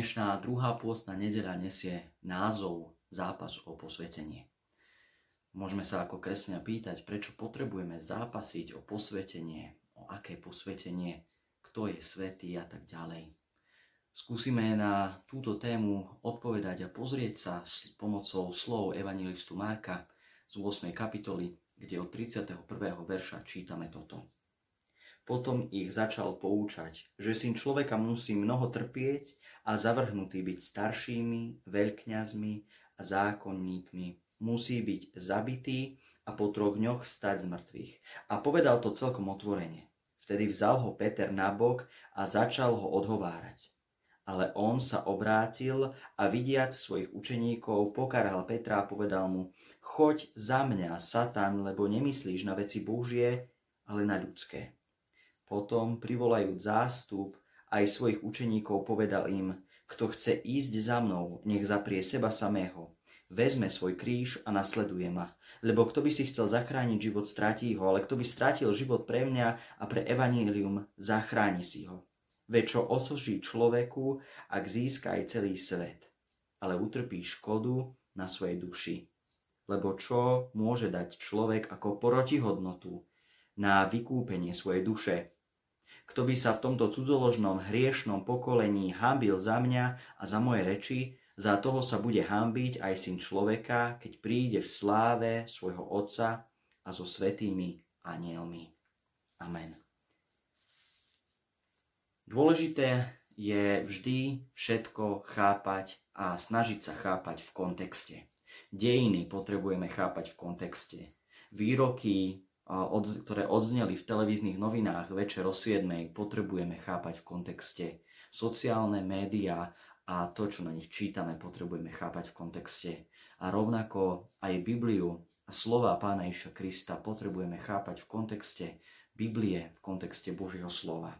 Dnešná druhá pôstna nedeľa nesie názov Zápas o posvetenie. Môžeme sa ako kresťania pýtať, prečo potrebujeme zápasiť o posvetenie, o aké posvetenie, kto je svetý a tak ďalej. Skúsime na túto tému odpovedať a pozrieť sa s pomocou slov evangelistu Marka z 8. kapitoly, kde od 31. verša čítame toto. Potom ich začal poučať, že syn človeka musí mnoho trpieť a zavrhnutý byť staršími, veľkňazmi a zákonníkmi. Musí byť zabitý a po troch dňoch stať z mŕtvych. A povedal to celkom otvorene. Vtedy vzal ho Peter na bok a začal ho odhovárať. Ale on sa obrátil a vidiac svojich učeníkov pokarhal Petra a povedal mu, choď za mňa, Satan, lebo nemyslíš na veci Božie, ale na ľudské. Potom, privolajúc zástup, aj svojich učeníkov povedal im, kto chce ísť za mnou, nech zaprie seba samého. Vezme svoj kríž a nasleduje ma. Lebo kto by si chcel zachrániť život, stratí ho, ale kto by strátil život pre mňa a pre evanílium, zachráni si ho. Veď čo osoží človeku, ak získa aj celý svet, ale utrpí škodu na svojej duši. Lebo čo môže dať človek ako protihodnotu na vykúpenie svojej duše? Kto by sa v tomto cudzoložnom hriešnom pokolení hambil za mňa a za moje reči, za toho sa bude hambiť aj syn človeka, keď príde v sláve svojho Otca a so svetými anielmi. Amen. Dôležité je vždy všetko chápať a snažiť sa chápať v kontexte. Dejiny potrebujeme chápať v kontexte. Výroky ktoré odzneli v televíznych novinách večer o 7. potrebujeme chápať v kontexte. Sociálne médiá a to, čo na nich čítame, potrebujeme chápať v kontexte. A rovnako aj Bibliu a slova Pána Iša Krista potrebujeme chápať v kontexte Biblie, v kontexte Božieho slova.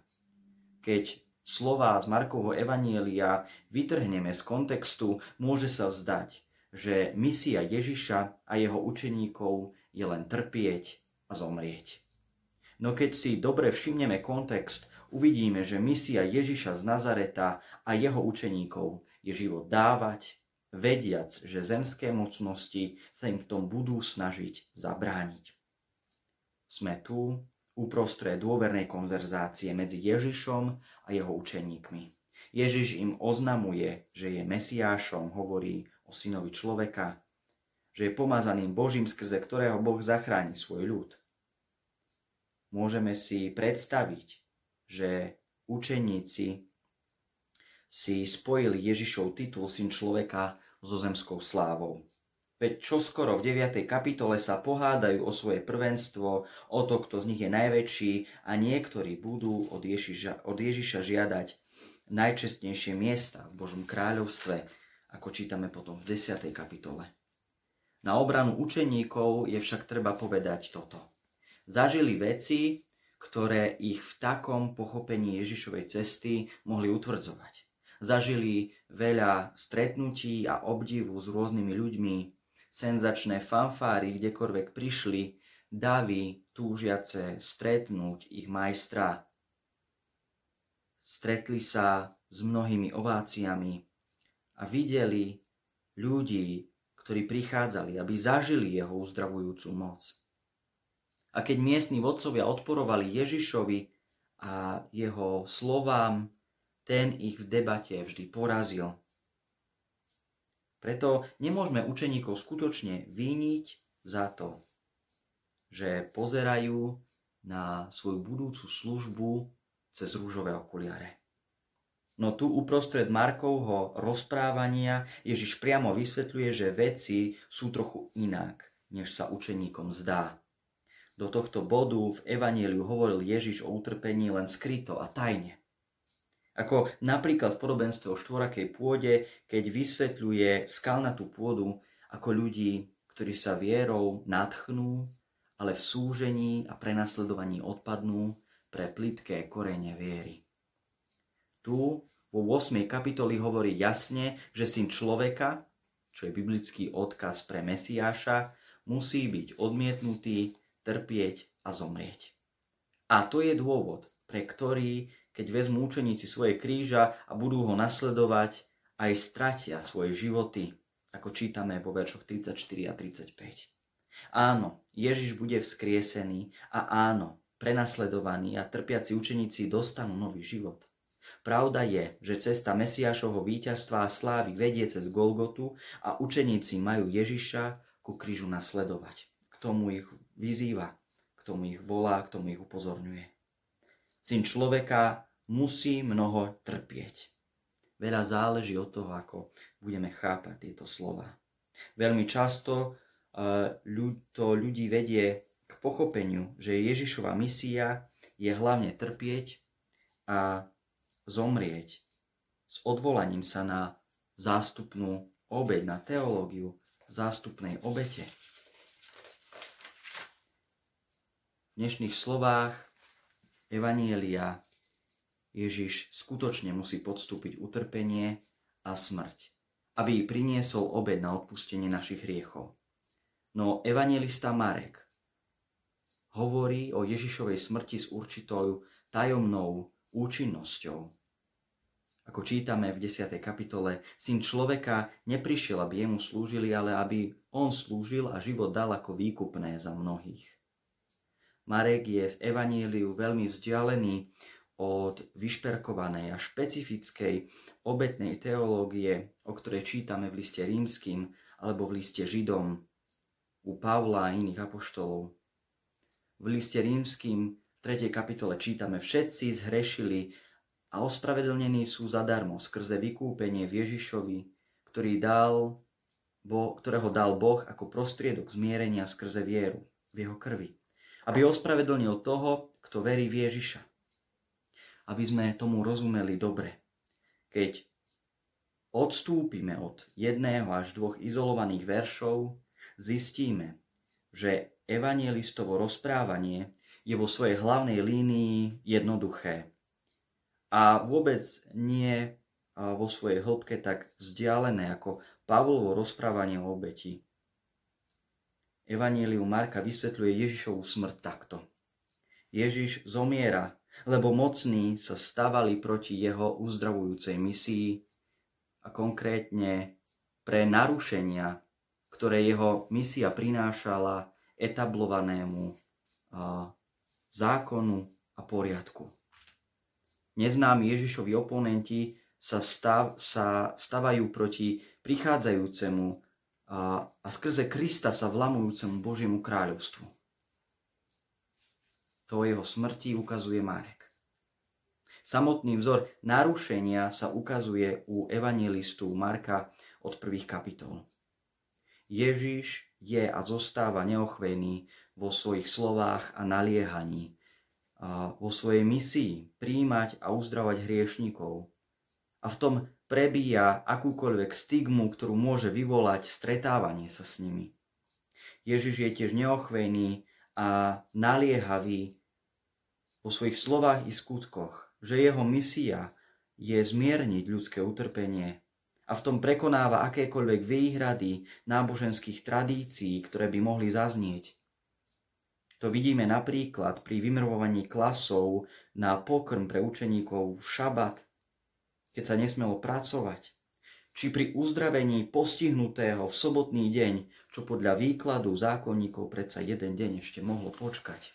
Keď slova z Markovho Evanielia vytrhneme z kontextu, môže sa vzdať, že misia Ježiša a jeho učeníkov je len trpieť a zomrieť. No keď si dobre všimneme kontext, uvidíme, že misia Ježiša z Nazareta a jeho učeníkov je život dávať, vediac, že zemské mocnosti sa im v tom budú snažiť zabrániť. Sme tu uprostred dôvernej konverzácie medzi Ježišom a jeho učeníkmi. Ježiš im oznamuje, že je Mesiášom, hovorí o synovi človeka, že je pomazaným Božím, skrze ktorého Boh zachráni svoj ľud môžeme si predstaviť, že učeníci si spojili Ježišov titul syn človeka so zemskou slávou. Veď čoskoro v 9. kapitole sa pohádajú o svoje prvenstvo, o to, kto z nich je najväčší a niektorí budú od Ježiša, od Ježiša žiadať najčestnejšie miesta v Božom kráľovstve, ako čítame potom v 10. kapitole. Na obranu učeníkov je však treba povedať toto. Zažili veci, ktoré ich v takom pochopení Ježišovej cesty mohli utvrdzovať. Zažili veľa stretnutí a obdivu s rôznymi ľuďmi, senzačné fanfáry, kdekoľvek prišli, davy túžiace stretnúť ich majstra. Stretli sa s mnohými ováciami a videli ľudí, ktorí prichádzali, aby zažili jeho uzdravujúcu moc. A keď miestni vodcovia odporovali Ježišovi a jeho slovám, ten ich v debate vždy porazil. Preto nemôžeme učeníkov skutočne vyniť za to, že pozerajú na svoju budúcu službu cez rúžové okuliare. No tu uprostred Markovho rozprávania Ježiš priamo vysvetľuje, že veci sú trochu inak, než sa učeníkom zdá. Do tohto bodu v Evanieliu hovoril Ježiš o utrpení len skryto a tajne. Ako napríklad v podobenstve o štvorakej pôde, keď vysvetľuje skalnatú pôdu ako ľudí, ktorí sa vierou nadchnú, ale v súžení a prenasledovaní odpadnú pre plitké korene viery. Tu vo 8. kapitoli hovorí jasne, že syn človeka, čo je biblický odkaz pre Mesiáša, musí byť odmietnutý trpieť a zomrieť. A to je dôvod, pre ktorý keď vezmú učeníci svoje kríža a budú ho nasledovať, aj stratia svoje životy, ako čítame vo veršoch 34 a 35. Áno, Ježiš bude vzkriesený a áno, prenasledovaní a trpiaci učeníci dostanú nový život. Pravda je, že cesta Mesiášovho víťazstva a slávy vedie cez Golgotu a učeníci majú Ježiša ku krížu nasledovať. Tomu ich vyzýva, k tomu ich volá, k tomu ich upozorňuje. Syn človeka musí mnoho trpieť. Veľa záleží od toho, ako budeme chápať tieto slova. Veľmi často eh, to ľudí vedie k pochopeniu, že Ježišova misia je hlavne trpieť a zomrieť s odvolaním sa na zástupnú obeď, na teológiu zástupnej obete. V dnešných slovách Evanielia Ježiš skutočne musí podstúpiť utrpenie a smrť, aby priniesol obed na odpustenie našich hriechov. No evangelista Marek hovorí o Ježišovej smrti s určitou tajomnou účinnosťou. Ako čítame v 10. kapitole, syn človeka neprišiel, aby jemu slúžili, ale aby on slúžil a život dal ako výkupné za mnohých. Marek je v Evaníliu veľmi vzdialený od vyšperkovanej a špecifickej obetnej teológie, o ktorej čítame v liste rímským alebo v liste Židom u Pavla a iných apoštolov. V liste rímským v 3. kapitole čítame Všetci zhrešili a ospravedlnení sú zadarmo skrze vykúpenie v Ježišovi, ktorý dal, bo, ktorého dal Boh ako prostriedok zmierenia skrze vieru v jeho krvi. Aby ospravedlnil toho, kto verí v Ježiša. Aby sme tomu rozumeli dobre. Keď odstúpime od jedného až dvoch izolovaných veršov, zistíme, že evangelistovo rozprávanie je vo svojej hlavnej línii jednoduché a vôbec nie vo svojej hĺbke tak vzdialené ako Pavlovo rozprávanie o obeti. Evangeliu Marka vysvetľuje Ježišovú smrť takto. Ježiš zomiera, lebo mocní sa stavali proti jeho uzdravujúcej misii a konkrétne pre narušenia, ktoré jeho misia prinášala etablovanému zákonu a poriadku neznámi Ježišovi oponenti sa, stav, sa stavajú proti prichádzajúcemu a, a skrze Krista sa vlamujúcemu Božiemu kráľovstvu. To jeho smrti ukazuje Marek. Samotný vzor narušenia sa ukazuje u evangelistu Marka od prvých kapitol. Ježiš je a zostáva neochvejný vo svojich slovách a naliehaní, vo svojej misii príjmať a uzdravať hriešníkov. A v tom prebíja akúkoľvek stigmu, ktorú môže vyvolať stretávanie sa s nimi. Ježiš je tiež neochvejný a naliehavý vo svojich slovách i skutkoch, že jeho misia je zmierniť ľudské utrpenie a v tom prekonáva akékoľvek výhrady náboženských tradícií, ktoré by mohli zaznieť to vidíme napríklad pri vymrvovaní klasov na pokrm pre učeníkov v šabat, keď sa nesmelo pracovať, či pri uzdravení postihnutého v sobotný deň, čo podľa výkladu zákonníkov predsa jeden deň ešte mohlo počkať.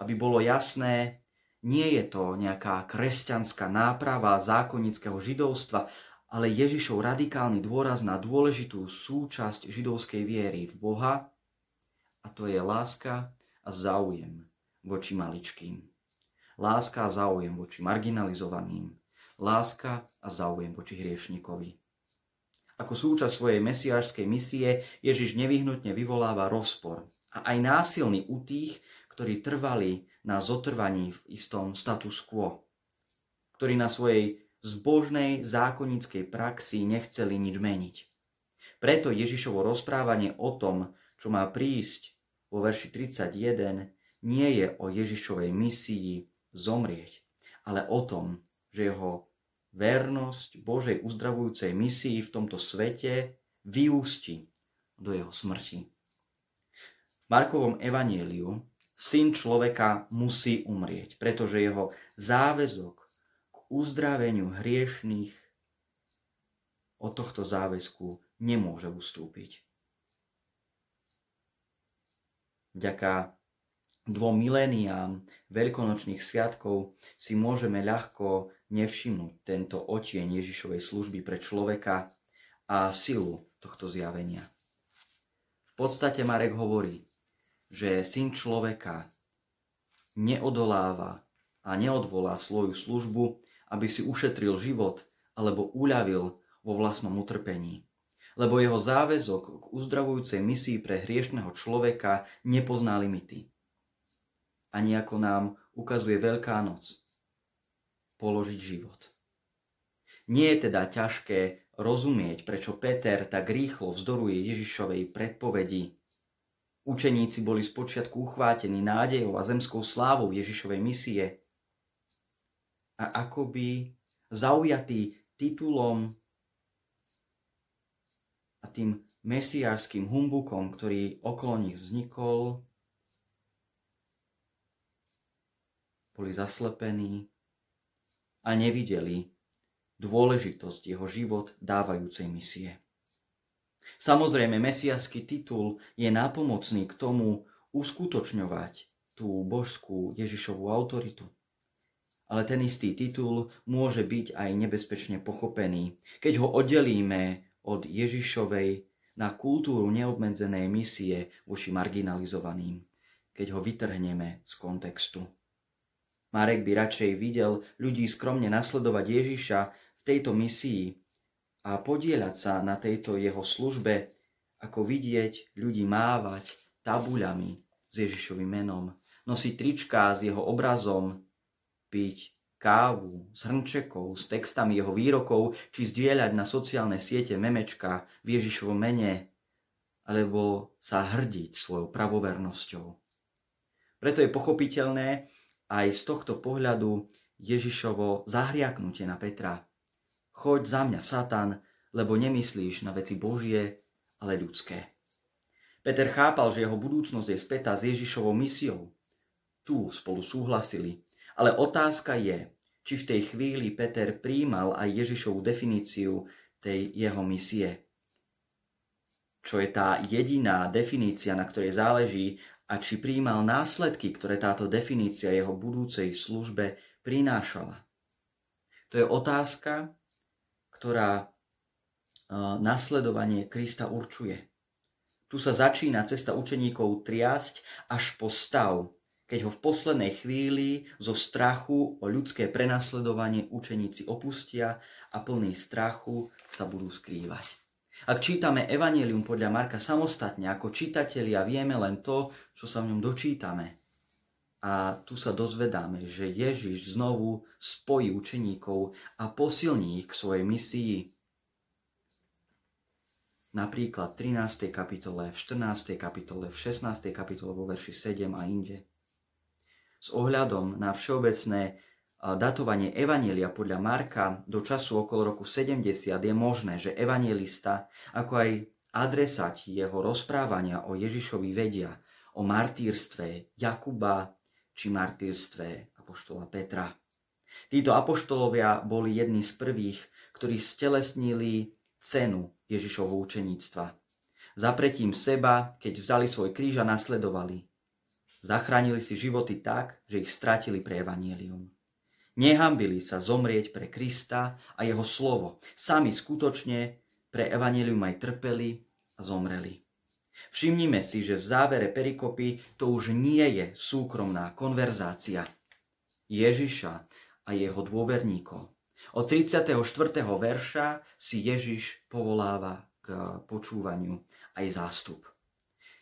Aby bolo jasné, nie je to nejaká kresťanská náprava zákonnického židovstva, ale Ježišov radikálny dôraz na dôležitú súčasť židovskej viery v Boha a to je láska a záujem voči maličkým. Láska a záujem voči marginalizovaným. Láska a záujem voči hriešnikovi. Ako súčasť svojej mesiášskej misie Ježiš nevyhnutne vyvoláva rozpor a aj násilný u tých, ktorí trvali na zotrvaní v istom status quo, ktorí na svojej zbožnej zákonníckej praxi nechceli nič meniť. Preto Ježišovo rozprávanie o tom, čo má prísť vo verši 31, nie je o Ježišovej misii zomrieť, ale o tom, že jeho vernosť Božej uzdravujúcej misii v tomto svete vyústi do jeho smrti. V Markovom evanieliu Syn človeka musí umrieť, pretože jeho záväzok k uzdraveniu hriešných od tohto záväzku nemôže ustúpiť. Vďaka dvom miléniám veľkonočných sviatkov si môžeme ľahko nevšimnúť tento otieň Ježišovej služby pre človeka a silu tohto zjavenia. V podstate Marek hovorí, že syn človeka neodoláva a neodvolá svoju službu, aby si ušetril život alebo uľavil vo vlastnom utrpení lebo jeho záväzok k uzdravujúcej misii pre hriešného človeka nepozná limity. Ani ako nám ukazuje Veľká noc položiť život. Nie je teda ťažké rozumieť, prečo Peter tak rýchlo vzdoruje Ježišovej predpovedi. Učeníci boli spočiatku uchvátení nádejou a zemskou slávou Ježišovej misie a akoby zaujatí titulom a tým mesiárským humbukom, ktorý okolo nich vznikol, boli zaslepení a nevideli dôležitosť jeho život dávajúcej misie. Samozrejme, mesiársky titul je nápomocný k tomu uskutočňovať tú božskú Ježišovú autoritu. Ale ten istý titul môže byť aj nebezpečne pochopený, keď ho oddelíme od Ježišovej na kultúru neobmedzenej misie voči marginalizovaným, keď ho vytrhneme z kontextu. Marek by radšej videl ľudí skromne nasledovať Ježiša v tejto misii a podieľať sa na tejto jeho službe, ako vidieť ľudí mávať tabuľami s Ježišovým menom, nosiť tričká s jeho obrazom, piť kávu s hrnčekou, s textami jeho výrokov, či zdieľať na sociálne siete memečka v Ježišovom mene, alebo sa hrdiť svojou pravovernosťou. Preto je pochopiteľné aj z tohto pohľadu Ježišovo zahriaknutie na Petra. Choď za mňa, Satan, lebo nemyslíš na veci Božie, ale ľudské. Peter chápal, že jeho budúcnosť je spätá s Ježišovou misiou. Tu spolu súhlasili ale otázka je, či v tej chvíli Peter príjmal aj Ježišovú definíciu tej jeho misie. Čo je tá jediná definícia, na ktorej záleží a či príjmal následky, ktoré táto definícia jeho budúcej službe prinášala. To je otázka, ktorá e, nasledovanie Krista určuje. Tu sa začína cesta učeníkov triasť až po stav, keď ho v poslednej chvíli zo strachu o ľudské prenasledovanie učeníci opustia a plný strachu sa budú skrývať. Ak čítame Evangelium podľa Marka samostatne, ako čitatelia vieme len to, čo sa v ňom dočítame. A tu sa dozvedáme, že Ježiš znovu spojí učeníkov a posilní ich k svojej misii. Napríklad v 13. kapitole, v 14. kapitole, v 16. kapitole vo verši 7 a inde s ohľadom na všeobecné datovanie Evanielia podľa Marka do času okolo roku 70 je možné, že evangelista, ako aj adresáti jeho rozprávania o Ježišovi vedia o martýrstve Jakuba či martýrstve apoštola Petra. Títo apoštolovia boli jedni z prvých, ktorí stelesnili cenu Ježišovho učeníctva. Zapretím seba, keď vzali svoj kríž a nasledovali. Zachránili si životy tak, že ich stratili pre evanielium. Nehambili sa zomrieť pre Krista a jeho slovo. Sami skutočne pre evanielium aj trpeli a zomreli. Všimnime si, že v závere perikopy to už nie je súkromná konverzácia Ježiša a jeho dôverníkov. Od 34. verša si Ježiš povoláva k počúvaniu aj zástup.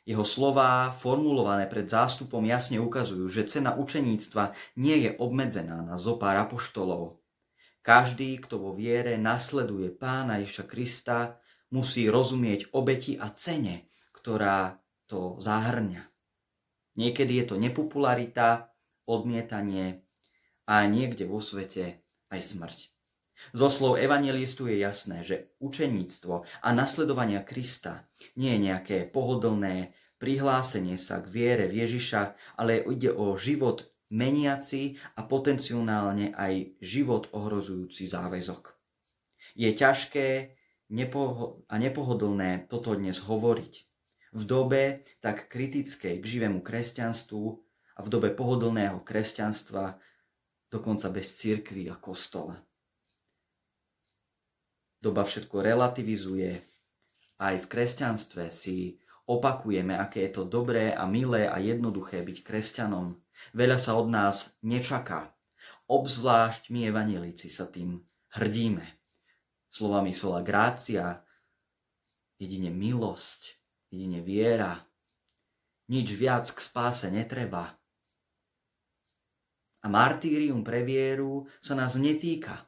Jeho slová, formulované pred zástupom, jasne ukazujú, že cena učeníctva nie je obmedzená na zopár apoštolov. Každý, kto vo viere nasleduje pána Ježa Krista, musí rozumieť obeti a cene, ktorá to zahrňa. Niekedy je to nepopularita, odmietanie a niekde vo svete aj smrť. Zo slov evangelistu je jasné, že učeníctvo a nasledovania Krista nie je nejaké pohodlné prihlásenie sa k viere v Ježiša, ale ide o život meniaci a potenciálne aj život ohrozujúci záväzok. Je ťažké a nepohodlné toto dnes hovoriť. V dobe tak kritickej k živému kresťanstvu a v dobe pohodlného kresťanstva dokonca bez cirkvy a kostola. Doba všetko relativizuje. Aj v kresťanstve si opakujeme, aké je to dobré a milé a jednoduché byť kresťanom. Veľa sa od nás nečaká. Obzvlášť my evanelici sa tým hrdíme. Slovami slova grácia, jedine milosť, jedine viera. Nič viac k spáse netreba. A martírium pre vieru sa nás netýka.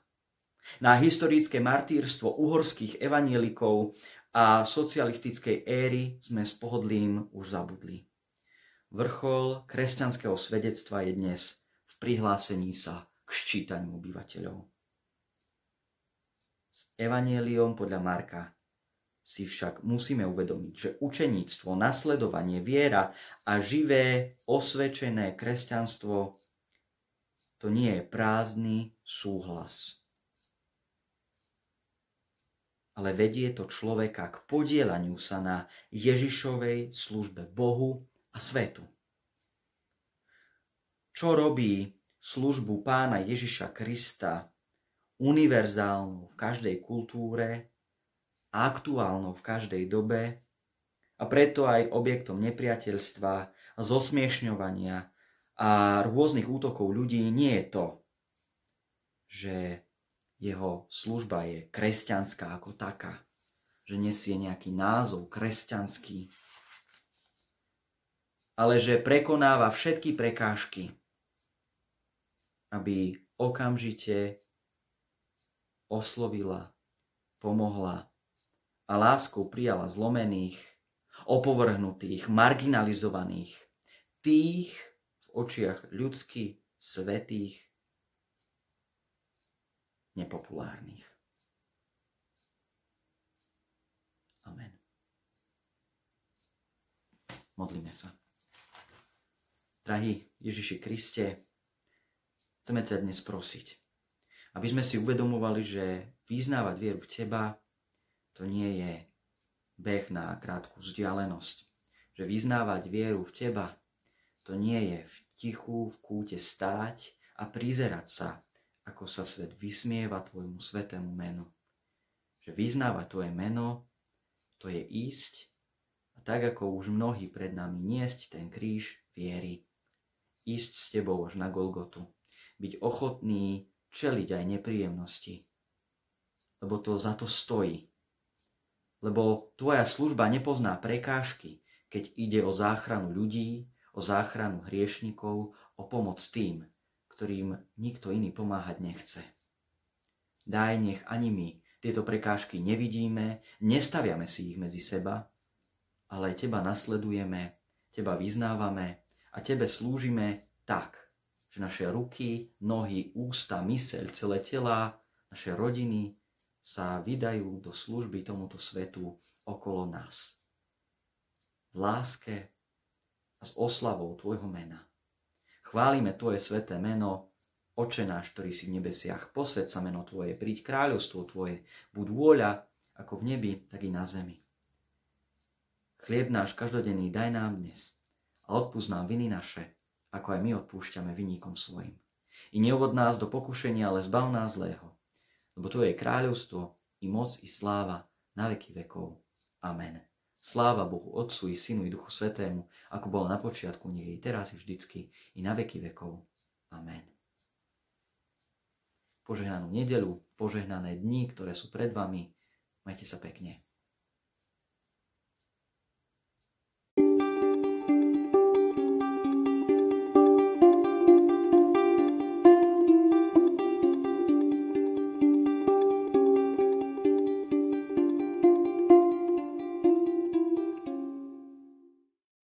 Na historické martýrstvo uhorských evanielikov a socialistickej éry sme s pohodlím už zabudli. Vrchol kresťanského svedectva je dnes v prihlásení sa k ščítaniu obyvateľov. S evanieliom podľa Marka si však musíme uvedomiť, že učeníctvo, nasledovanie, viera a živé, osvedčené kresťanstvo to nie je prázdny súhlas ale vedie to človeka k podielaniu sa na Ježišovej službe Bohu a svetu. Čo robí službu pána Ježiša Krista univerzálnu v každej kultúre, aktuálnou v každej dobe a preto aj objektom nepriateľstva, zosmiešňovania a rôznych útokov ľudí nie je to, že jeho služba je kresťanská ako taká, že nesie nejaký názov kresťanský, ale že prekonáva všetky prekážky, aby okamžite oslovila, pomohla a láskou prijala zlomených, opovrhnutých, marginalizovaných, tých v očiach ľudských, svetých, nepopulárnych. Amen. Modlíme sa. Drahý Ježiši Kriste, chceme ťa dnes prosiť, aby sme si uvedomovali, že vyznávať vieru v Teba to nie je beh na krátku vzdialenosť. Že vyznávať vieru v Teba to nie je v tichu v kúte stáť a prizerať sa ako sa svet vysmieva tvojmu svetému menu. Že vyznávať tvoje meno, to je ísť a tak ako už mnohí pred nami niesť ten kríž viery. Ísť s tebou až na Golgotu. Byť ochotný čeliť aj nepríjemnosti. Lebo to za to stojí. Lebo tvoja služba nepozná prekážky, keď ide o záchranu ľudí, o záchranu hriešnikov, o pomoc tým, ktorým nikto iný pomáhať nechce. Daj, nech ani my tieto prekážky nevidíme, nestaviame si ich medzi seba, ale teba nasledujeme, teba vyznávame a tebe slúžime tak, že naše ruky, nohy, ústa, myseľ, celé tela, naše rodiny sa vydajú do služby tomuto svetu okolo nás. V láske a s oslavou Tvojho mena. Chválime Tvoje sveté meno, Oče náš, ktorý si v nebesiach, posved sa meno Tvoje, príď kráľovstvo Tvoje, buď vôľa ako v nebi, tak i na zemi. Chlieb náš každodenný daj nám dnes a odpúsť nám viny naše, ako aj my odpúšťame vinníkom svojim. I neuvod nás do pokušenia, ale zbav nás zlého, lebo Tvoje je kráľovstvo, i moc, i sláva na veky vekov. Amen. Sláva Bohu Otcu i Synu i Duchu Svetému, ako bolo na počiatku, nech i teraz i vždycky, i na veky vekov. Amen. Požehnanú nedelu, požehnané dni, ktoré sú pred vami. Majte sa pekne.